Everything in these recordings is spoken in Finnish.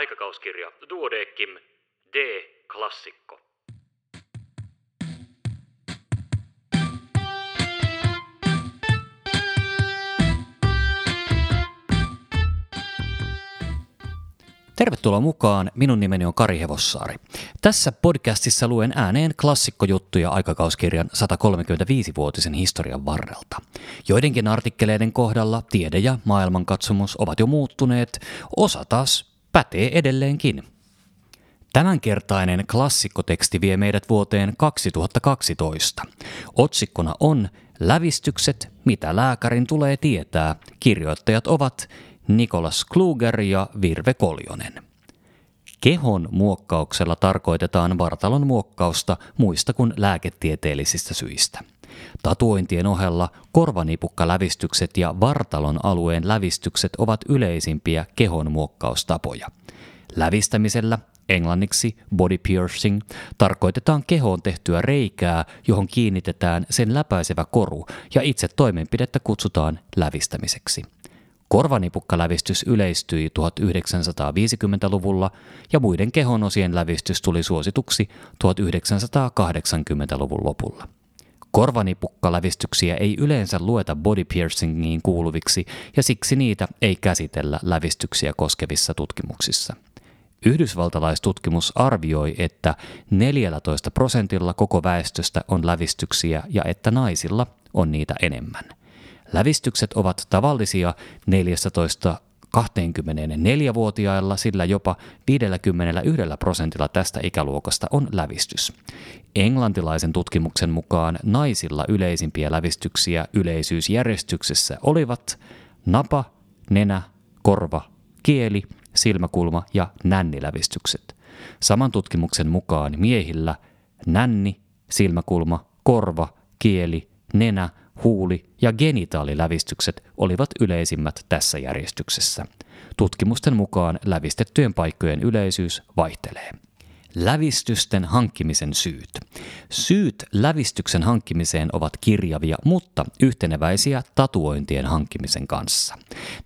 Aikakauskirja Duodeckim D. Klassikko. Tervetuloa mukaan, minun nimeni on Kari Hevossaari. Tässä podcastissa luen ääneen klassikkojuttuja aikakauskirjan 135-vuotisen historian varrelta. Joidenkin artikkeleiden kohdalla tiede ja maailmankatsomus ovat jo muuttuneet, osa taas pätee edelleenkin. Tämänkertainen klassikkoteksti vie meidät vuoteen 2012. Otsikkona on Lävistykset, mitä lääkärin tulee tietää. Kirjoittajat ovat Nikolas Kluger ja Virve Koljonen. Kehon muokkauksella tarkoitetaan vartalon muokkausta muista kuin lääketieteellisistä syistä. Tatuointien ohella korvanipukkalävistykset ja vartalon alueen lävistykset ovat yleisimpiä kehon muokkaustapoja. Lävistämisellä, englanniksi body piercing, tarkoitetaan kehoon tehtyä reikää, johon kiinnitetään sen läpäisevä koru ja itse toimenpidettä kutsutaan lävistämiseksi. Korvanipukkalävistys yleistyi 1950-luvulla ja muiden kehonosien lävistys tuli suosituksi 1980-luvun lopulla. Korvanipukkalävistyksiä ei yleensä lueta body piercingiin kuuluviksi ja siksi niitä ei käsitellä lävistyksiä koskevissa tutkimuksissa. Yhdysvaltalaistutkimus arvioi, että 14 prosentilla koko väestöstä on lävistyksiä ja että naisilla on niitä enemmän – Lävistykset ovat tavallisia 14 24-vuotiailla, sillä jopa 51 prosentilla tästä ikäluokasta on lävistys. Englantilaisen tutkimuksen mukaan naisilla yleisimpiä lävistyksiä yleisyysjärjestyksessä olivat napa, nenä, korva, kieli, silmäkulma ja nännilävistykset. Saman tutkimuksen mukaan miehillä nänni, silmäkulma, korva, kieli, nenä huuli- ja genitaalilävistykset olivat yleisimmät tässä järjestyksessä. Tutkimusten mukaan lävistettyjen paikkojen yleisyys vaihtelee. Lävistysten hankkimisen syyt. Syyt lävistyksen hankkimiseen ovat kirjavia, mutta yhteneväisiä tatuointien hankkimisen kanssa.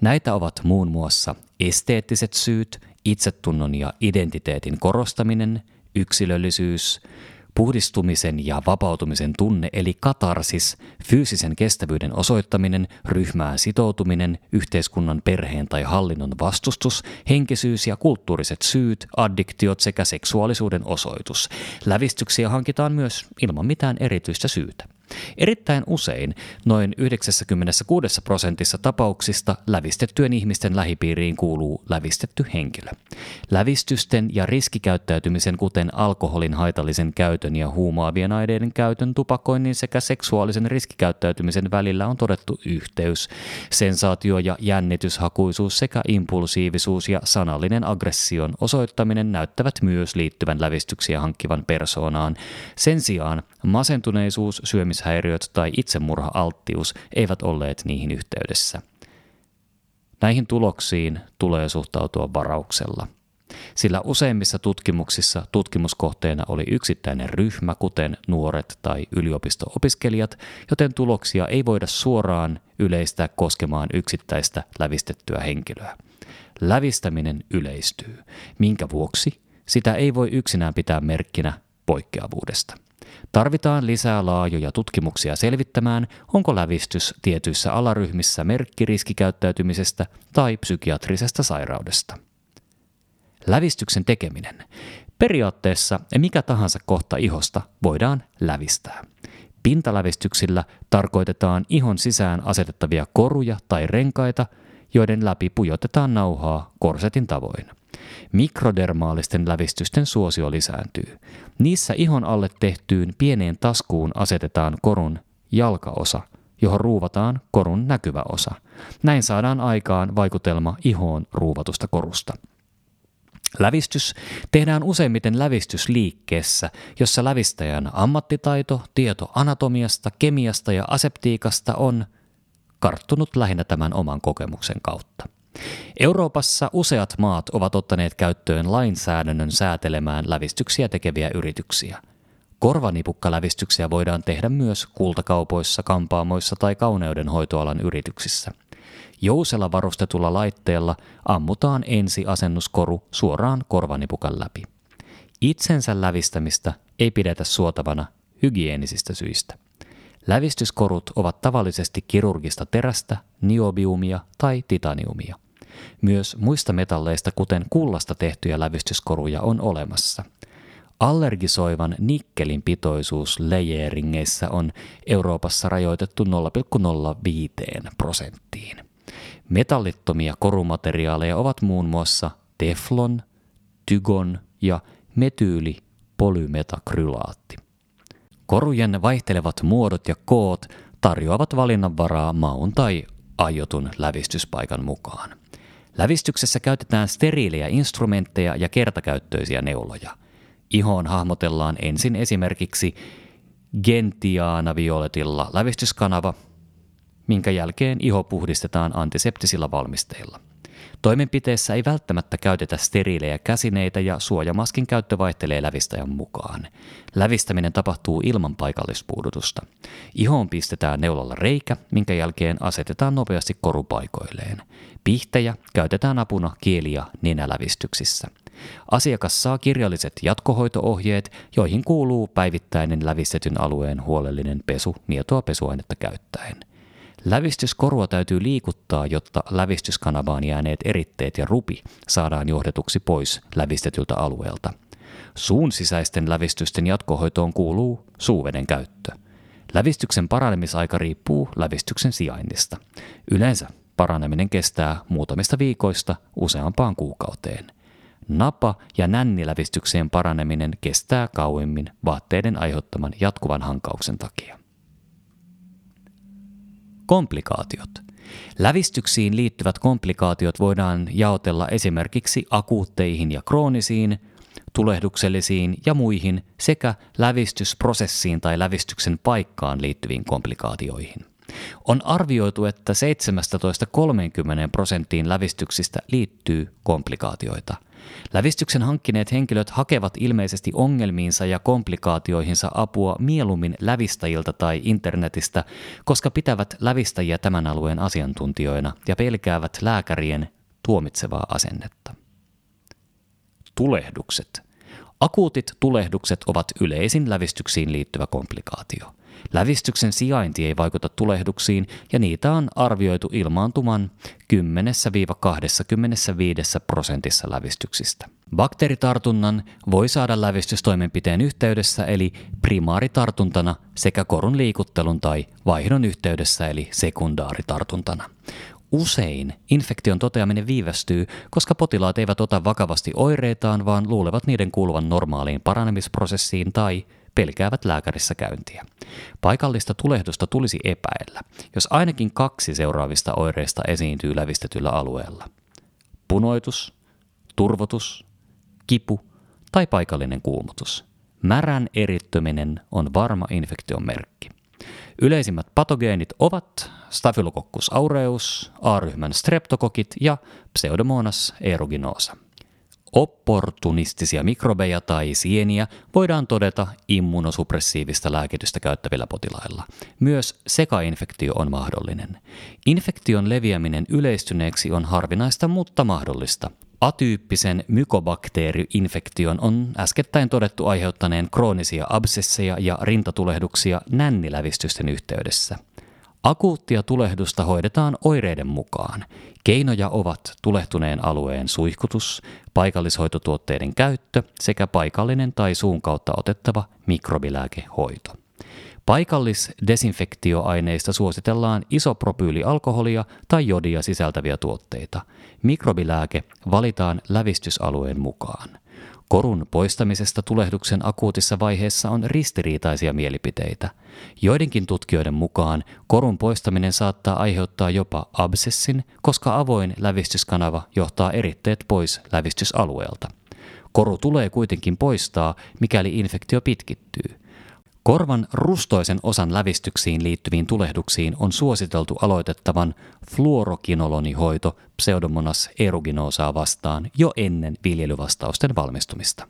Näitä ovat muun muassa esteettiset syyt, itsetunnon ja identiteetin korostaminen, yksilöllisyys, Puhdistumisen ja vapautumisen tunne eli katarsis, fyysisen kestävyyden osoittaminen, ryhmään sitoutuminen, yhteiskunnan perheen tai hallinnon vastustus, henkisyys ja kulttuuriset syyt, addiktiot sekä seksuaalisuuden osoitus. Lävistyksiä hankitaan myös ilman mitään erityistä syytä. Erittäin usein, noin 96 prosentissa tapauksista, lävistettyjen ihmisten lähipiiriin kuuluu lävistetty henkilö. Lävistysten ja riskikäyttäytymisen, kuten alkoholin haitallisen käytön ja huumaavien aineiden käytön, tupakoinnin sekä seksuaalisen riskikäyttäytymisen välillä on todettu yhteys. Sensaatio- ja jännityshakuisuus sekä impulsiivisuus ja sanallinen aggression osoittaminen näyttävät myös liittyvän lävistyksiä hankkivan persoonaan. Sen sijaan masentuneisuus, syömis syömishäiriöt tai itsemurha-alttius eivät olleet niihin yhteydessä. Näihin tuloksiin tulee suhtautua varauksella, sillä useimmissa tutkimuksissa tutkimuskohteena oli yksittäinen ryhmä, kuten nuoret tai yliopisto-opiskelijat, joten tuloksia ei voida suoraan yleistää koskemaan yksittäistä lävistettyä henkilöä. Lävistäminen yleistyy, minkä vuoksi sitä ei voi yksinään pitää merkkinä poikkeavuudesta. Tarvitaan lisää laajoja tutkimuksia selvittämään, onko lävistys tietyissä alaryhmissä merkki riskikäyttäytymisestä tai psykiatrisesta sairaudesta. Lävistyksen tekeminen. Periaatteessa mikä tahansa kohta ihosta voidaan lävistää. Pintalävistyksillä tarkoitetaan ihon sisään asetettavia koruja tai renkaita, joiden läpi pujotetaan nauhaa korsetin tavoin. Mikrodermaalisten lävistysten suosio lisääntyy. Niissä ihon alle tehtyyn pieneen taskuun asetetaan korun jalkaosa, johon ruuvataan korun näkyvä osa. Näin saadaan aikaan vaikutelma ihoon ruuvatusta korusta. Lävistys tehdään useimmiten lävistysliikkeessä, jossa lävistäjän ammattitaito, tieto anatomiasta, kemiasta ja aseptiikasta on karttunut lähinnä tämän oman kokemuksen kautta. Euroopassa useat maat ovat ottaneet käyttöön lainsäädännön säätelemään lävistyksiä tekeviä yrityksiä. Korvanipukkalävistyksiä voidaan tehdä myös kultakaupoissa, kampaamoissa tai kauneudenhoitoalan yrityksissä. Jousella varustetulla laitteella ammutaan ensiasennuskoru suoraan korvanipukan läpi. Itsensä lävistämistä ei pidetä suotavana hygienisistä syistä. Lävistyskorut ovat tavallisesti kirurgista terästä, niobiumia tai titaniumia. Myös muista metalleista, kuten kullasta tehtyjä lävistyskoruja, on olemassa. Allergisoivan nikkelin pitoisuus lejeringeissä on Euroopassa rajoitettu 0,05 prosenttiin. Metallittomia korumateriaaleja ovat muun muassa teflon, tygon ja metyylipolymetakrylaatti. Korujen vaihtelevat muodot ja koot tarjoavat valinnanvaraa maun tai aiotun lävistyspaikan mukaan. Lävistyksessä käytetään steriilejä instrumentteja ja kertakäyttöisiä neuloja. Ihoon hahmotellaan ensin esimerkiksi Gentiana violetilla lävistyskanava, minkä jälkeen iho puhdistetaan antiseptisilla valmisteilla. Toimenpiteessä ei välttämättä käytetä steriilejä käsineitä ja suojamaskin käyttö vaihtelee lävistäjän mukaan. Lävistäminen tapahtuu ilman paikallispuudutusta. Ihoon pistetään neulalla reikä, minkä jälkeen asetetaan nopeasti korupaikoilleen. Pihtejä käytetään apuna kieli- ja nenälävistyksissä. Asiakas saa kirjalliset jatkohoitoohjeet, joihin kuuluu päivittäinen lävistetyn alueen huolellinen pesu mietoa pesuainetta käyttäen – Lävistyskorua täytyy liikuttaa, jotta lävistyskanavaan jääneet eritteet ja rupi saadaan johdetuksi pois lävistetyltä alueelta. Suun sisäisten lävistysten jatkohoitoon kuuluu suuveden käyttö. Lävistyksen paranemisaika riippuu lävistyksen sijainnista. Yleensä paraneminen kestää muutamista viikoista useampaan kuukauteen. Napa- ja nännilävistykseen paraneminen kestää kauemmin vaatteiden aiheuttaman jatkuvan hankauksen takia. Komplikaatiot. Lävistyksiin liittyvät komplikaatiot voidaan jaotella esimerkiksi akuutteihin ja kroonisiin, tulehduksellisiin ja muihin sekä lävistysprosessiin tai lävistyksen paikkaan liittyviin komplikaatioihin. On arvioitu, että 17-30 prosenttiin lävistyksistä liittyy komplikaatioita – Lävistyksen hankkineet henkilöt hakevat ilmeisesti ongelmiinsa ja komplikaatioihinsa apua mieluummin lävistäjiltä tai internetistä, koska pitävät lävistäjiä tämän alueen asiantuntijoina ja pelkäävät lääkärien tuomitsevaa asennetta. Tulehdukset. Akuutit tulehdukset ovat yleisin lävistyksiin liittyvä komplikaatio – Lävistyksen sijainti ei vaikuta tulehduksiin ja niitä on arvioitu ilmaantuman 10-25 prosentissa lävistyksistä. Bakteeritartunnan voi saada lävistystoimenpiteen yhteydessä eli primaaritartuntana sekä korun liikuttelun tai vaihdon yhteydessä eli sekundaaritartuntana. Usein infektion toteaminen viivästyy, koska potilaat eivät ota vakavasti oireitaan, vaan luulevat niiden kuuluvan normaaliin paranemisprosessiin tai pelkäävät lääkärissä käyntiä. Paikallista tulehdusta tulisi epäillä, jos ainakin kaksi seuraavista oireista esiintyy lävistetyllä alueella. Punoitus, turvotus, kipu tai paikallinen kuumutus. Märän erittyminen on varma infektion merkki. Yleisimmät patogeenit ovat Staphylococcus aureus, A-ryhmän streptokokit ja Pseudomonas aeruginosa. Opportunistisia mikrobeja tai sieniä voidaan todeta immunosuppressiivista lääkitystä käyttävillä potilailla. Myös sekainfektio on mahdollinen. Infektion leviäminen yleistyneeksi on harvinaista, mutta mahdollista. Atyyppisen mykobakteeriinfektion on äskettäin todettu aiheuttaneen kroonisia absesseja ja rintatulehduksia nännilävistysten yhteydessä. Akuuttia tulehdusta hoidetaan oireiden mukaan. Keinoja ovat tulehtuneen alueen suihkutus, paikallishoitotuotteiden käyttö sekä paikallinen tai suun kautta otettava mikrobilääkehoito. Paikallisdesinfektioaineista suositellaan isopropyylialkoholia tai jodia sisältäviä tuotteita. Mikrobilääke valitaan lävistysalueen mukaan. Korun poistamisesta tulehduksen akuutissa vaiheessa on ristiriitaisia mielipiteitä. Joidenkin tutkijoiden mukaan korun poistaminen saattaa aiheuttaa jopa absessin, koska avoin lävistyskanava johtaa eritteet pois lävistysalueelta. Koru tulee kuitenkin poistaa, mikäli infektio pitkittyy. Korvan rustoisen osan lävistyksiin liittyviin tulehduksiin on suositeltu aloitettavan fluorokinolonihoito pseudomonas eruginosaa vastaan jo ennen viljelyvastausten valmistumista.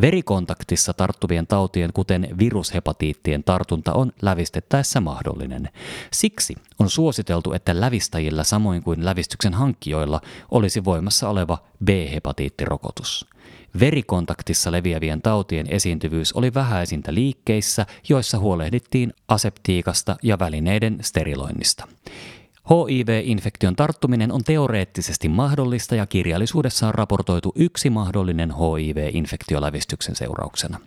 Verikontaktissa tarttuvien tautien, kuten virushepatiittien tartunta, on lävistettäessä mahdollinen. Siksi on suositeltu, että lävistäjillä samoin kuin lävistyksen hankkijoilla olisi voimassa oleva B-hepatiittirokotus. Verikontaktissa leviävien tautien esiintyvyys oli vähäisintä liikkeissä, joissa huolehdittiin aseptiikasta ja välineiden steriloinnista. HIV-infektion tarttuminen on teoreettisesti mahdollista ja kirjallisuudessa on raportoitu yksi mahdollinen HIV-infektiolävistyksen seurauksena.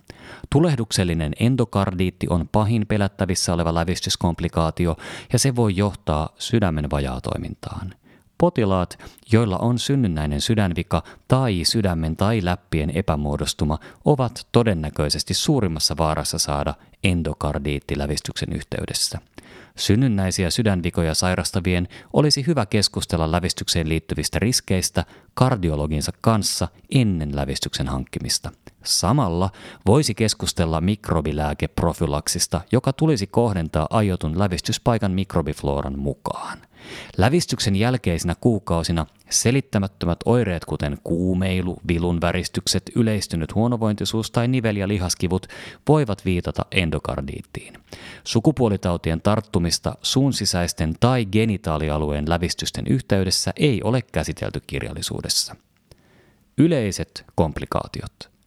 Tulehduksellinen endokardiitti on pahin pelättävissä oleva lävistyskomplikaatio ja se voi johtaa sydämen vajaatoimintaan. Potilaat, joilla on synnynnäinen sydänvika tai sydämen tai läppien epämuodostuma, ovat todennäköisesti suurimmassa vaarassa saada endokardiittilävistyksen yhteydessä. Synnynnäisiä sydänvikoja sairastavien olisi hyvä keskustella lävistykseen liittyvistä riskeistä kardiologinsa kanssa ennen lävistyksen hankkimista. Samalla voisi keskustella mikrobilääkeprofylaksista, joka tulisi kohdentaa aiotun lävistyspaikan mikrobiflooran mukaan. Lävistyksen jälkeisinä kuukausina selittämättömät oireet kuten kuumeilu, vilunväristykset, yleistynyt huonovointisuus tai nivel- ja lihaskivut voivat viitata endokardiittiin. Sukupuolitautien tarttumista suun sisäisten tai genitaalialueen lävistysten yhteydessä ei ole käsitelty kirjallisuudessa. Yleiset komplikaatiot –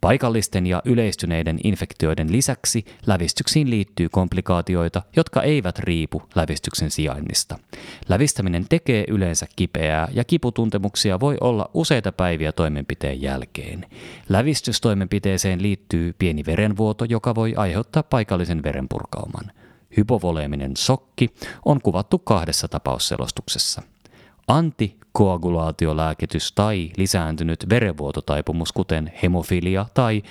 Paikallisten ja yleistyneiden infektioiden lisäksi lävistyksiin liittyy komplikaatioita, jotka eivät riipu lävistyksen sijainnista. Lävistäminen tekee yleensä kipeää ja kiputuntemuksia voi olla useita päiviä toimenpiteen jälkeen. Lävistystoimenpiteeseen liittyy pieni verenvuoto, joka voi aiheuttaa paikallisen verenpurkauman. Hypovoleeminen sokki on kuvattu kahdessa tapausselostuksessa. Antikoagulaatiolääkitys tai lisääntynyt verenvuototaipumus, kuten hemofilia tai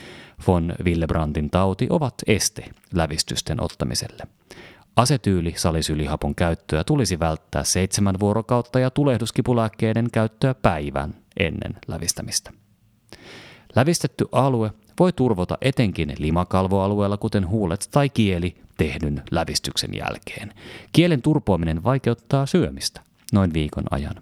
von Willebrandin tauti, ovat este lävistysten ottamiselle. Asetyyli salisylihapon käyttöä tulisi välttää seitsemän vuorokautta ja tulehduskipulääkkeiden käyttöä päivän ennen lävistämistä. Lävistetty alue voi turvota etenkin limakalvoalueella, kuten huulet tai kieli, tehdyn lävistyksen jälkeen. Kielen turpoaminen vaikeuttaa syömistä noin viikon ajan.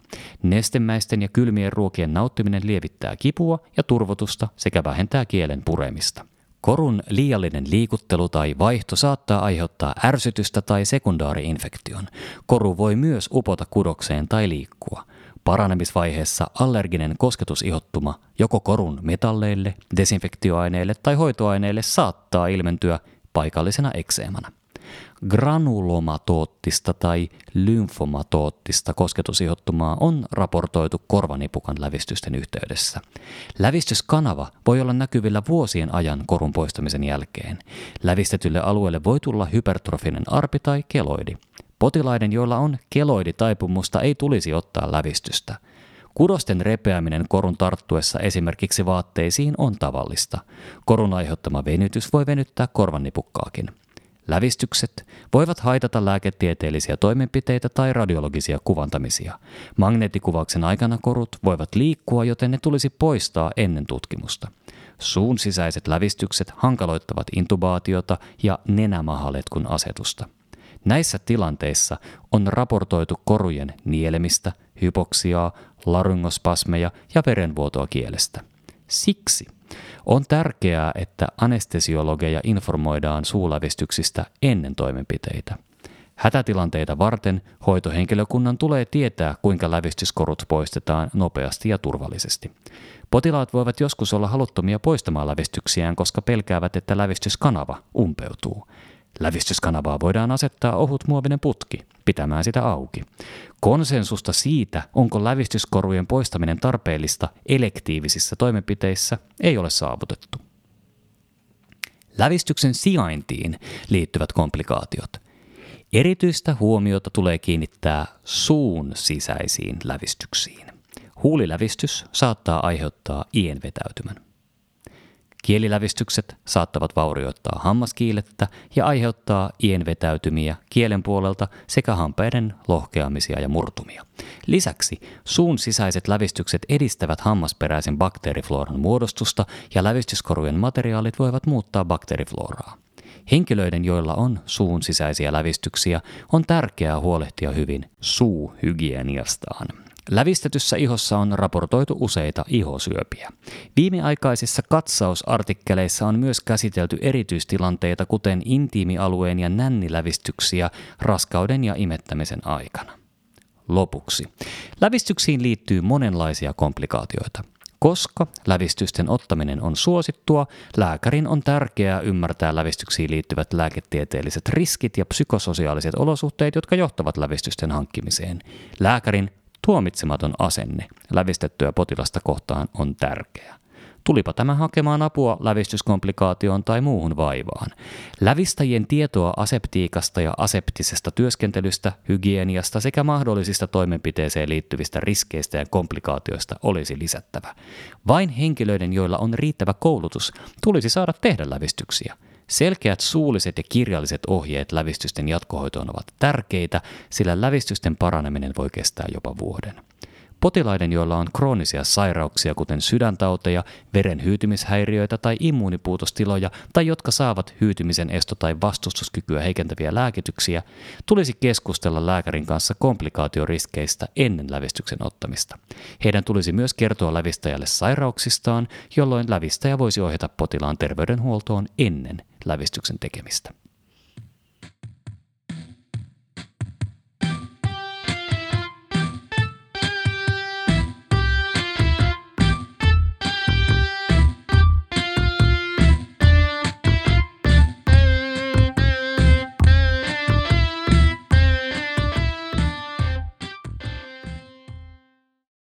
Nestemäisten ja kylmien ruokien nauttiminen lievittää kipua ja turvotusta sekä vähentää kielen puremista. Korun liiallinen liikuttelu tai vaihto saattaa aiheuttaa ärsytystä tai sekundaariinfektion. Koru voi myös upota kudokseen tai liikkua. Paranemisvaiheessa allerginen kosketusihottuma joko korun metalleille, desinfektioaineille tai hoitoaineille saattaa ilmentyä paikallisena ekseemana granulomatoottista tai lymfomatoottista kosketusihottumaa on raportoitu korvanipukan lävistysten yhteydessä. Lävistyskanava voi olla näkyvillä vuosien ajan korun poistamisen jälkeen. Lävistetylle alueelle voi tulla hypertrofinen arpi tai keloidi. Potilaiden, joilla on keloiditaipumusta, ei tulisi ottaa lävistystä. Kudosten repeäminen korun tarttuessa esimerkiksi vaatteisiin on tavallista. Korun aiheuttama venytys voi venyttää korvannipukkaakin. Lävistykset voivat haitata lääketieteellisiä toimenpiteitä tai radiologisia kuvantamisia. Magneettikuvauksen aikana korut voivat liikkua, joten ne tulisi poistaa ennen tutkimusta. Suun sisäiset lävistykset hankaloittavat intubaatiota ja nenämahaletkun asetusta. Näissä tilanteissa on raportoitu korujen nielemistä, hypoksiaa, laryngospasmeja ja verenvuotoa kielestä. Siksi on tärkeää, että anestesiologeja informoidaan suulävistyksistä ennen toimenpiteitä. Hätätilanteita varten hoitohenkilökunnan tulee tietää, kuinka lävistyskorut poistetaan nopeasti ja turvallisesti. Potilaat voivat joskus olla haluttomia poistamaan lävistyksiään, koska pelkäävät, että lävistyskanava umpeutuu. Lävistyskanavaa voidaan asettaa ohut muovinen putki, pitämään sitä auki. Konsensusta siitä, onko lävistyskorujen poistaminen tarpeellista elektiivisissä toimenpiteissä, ei ole saavutettu. Lävistyksen sijaintiin liittyvät komplikaatiot. Erityistä huomiota tulee kiinnittää suun sisäisiin lävistyksiin. Huulilävistys saattaa aiheuttaa ienvetäytymän. Kielilävistykset saattavat vaurioittaa hammaskiilettä ja aiheuttaa ienvetäytymiä kielen puolelta sekä hampaiden lohkeamisia ja murtumia. Lisäksi suun sisäiset lävistykset edistävät hammasperäisen bakteeriflooran muodostusta ja lävistyskorujen materiaalit voivat muuttaa bakteeriflooraa. Henkilöiden, joilla on suun sisäisiä lävistyksiä, on tärkeää huolehtia hyvin suuhygieniastaan. Lävistetyssä ihossa on raportoitu useita ihosyöpiä. Viimeaikaisissa katsausartikkeleissa on myös käsitelty erityistilanteita, kuten intiimialueen ja nännilävistyksiä raskauden ja imettämisen aikana. Lopuksi. Lävistyksiin liittyy monenlaisia komplikaatioita. Koska lävistysten ottaminen on suosittua, lääkärin on tärkeää ymmärtää lävistyksiin liittyvät lääketieteelliset riskit ja psykososiaaliset olosuhteet, jotka johtavat lävistysten hankkimiseen. Lääkärin tuomitsematon asenne lävistettyä potilasta kohtaan on tärkeä. Tulipa tämä hakemaan apua lävistyskomplikaatioon tai muuhun vaivaan. Lävistäjien tietoa aseptiikasta ja aseptisesta työskentelystä, hygieniasta sekä mahdollisista toimenpiteeseen liittyvistä riskeistä ja komplikaatioista olisi lisättävä. Vain henkilöiden, joilla on riittävä koulutus, tulisi saada tehdä lävistyksiä. Selkeät suulliset ja kirjalliset ohjeet lävistysten jatkohoitoon ovat tärkeitä, sillä lävistysten paraneminen voi kestää jopa vuoden. Potilaiden, joilla on kroonisia sairauksia, kuten sydäntauteja, veren hyytymishäiriöitä tai immuunipuutostiloja, tai jotka saavat hyytymisen esto- tai vastustuskykyä heikentäviä lääkityksiä, tulisi keskustella lääkärin kanssa komplikaatioriskeistä ennen lävistyksen ottamista. Heidän tulisi myös kertoa lävistäjälle sairauksistaan, jolloin lävistäjä voisi ohjata potilaan terveydenhuoltoon ennen lävistyksen tekemistä.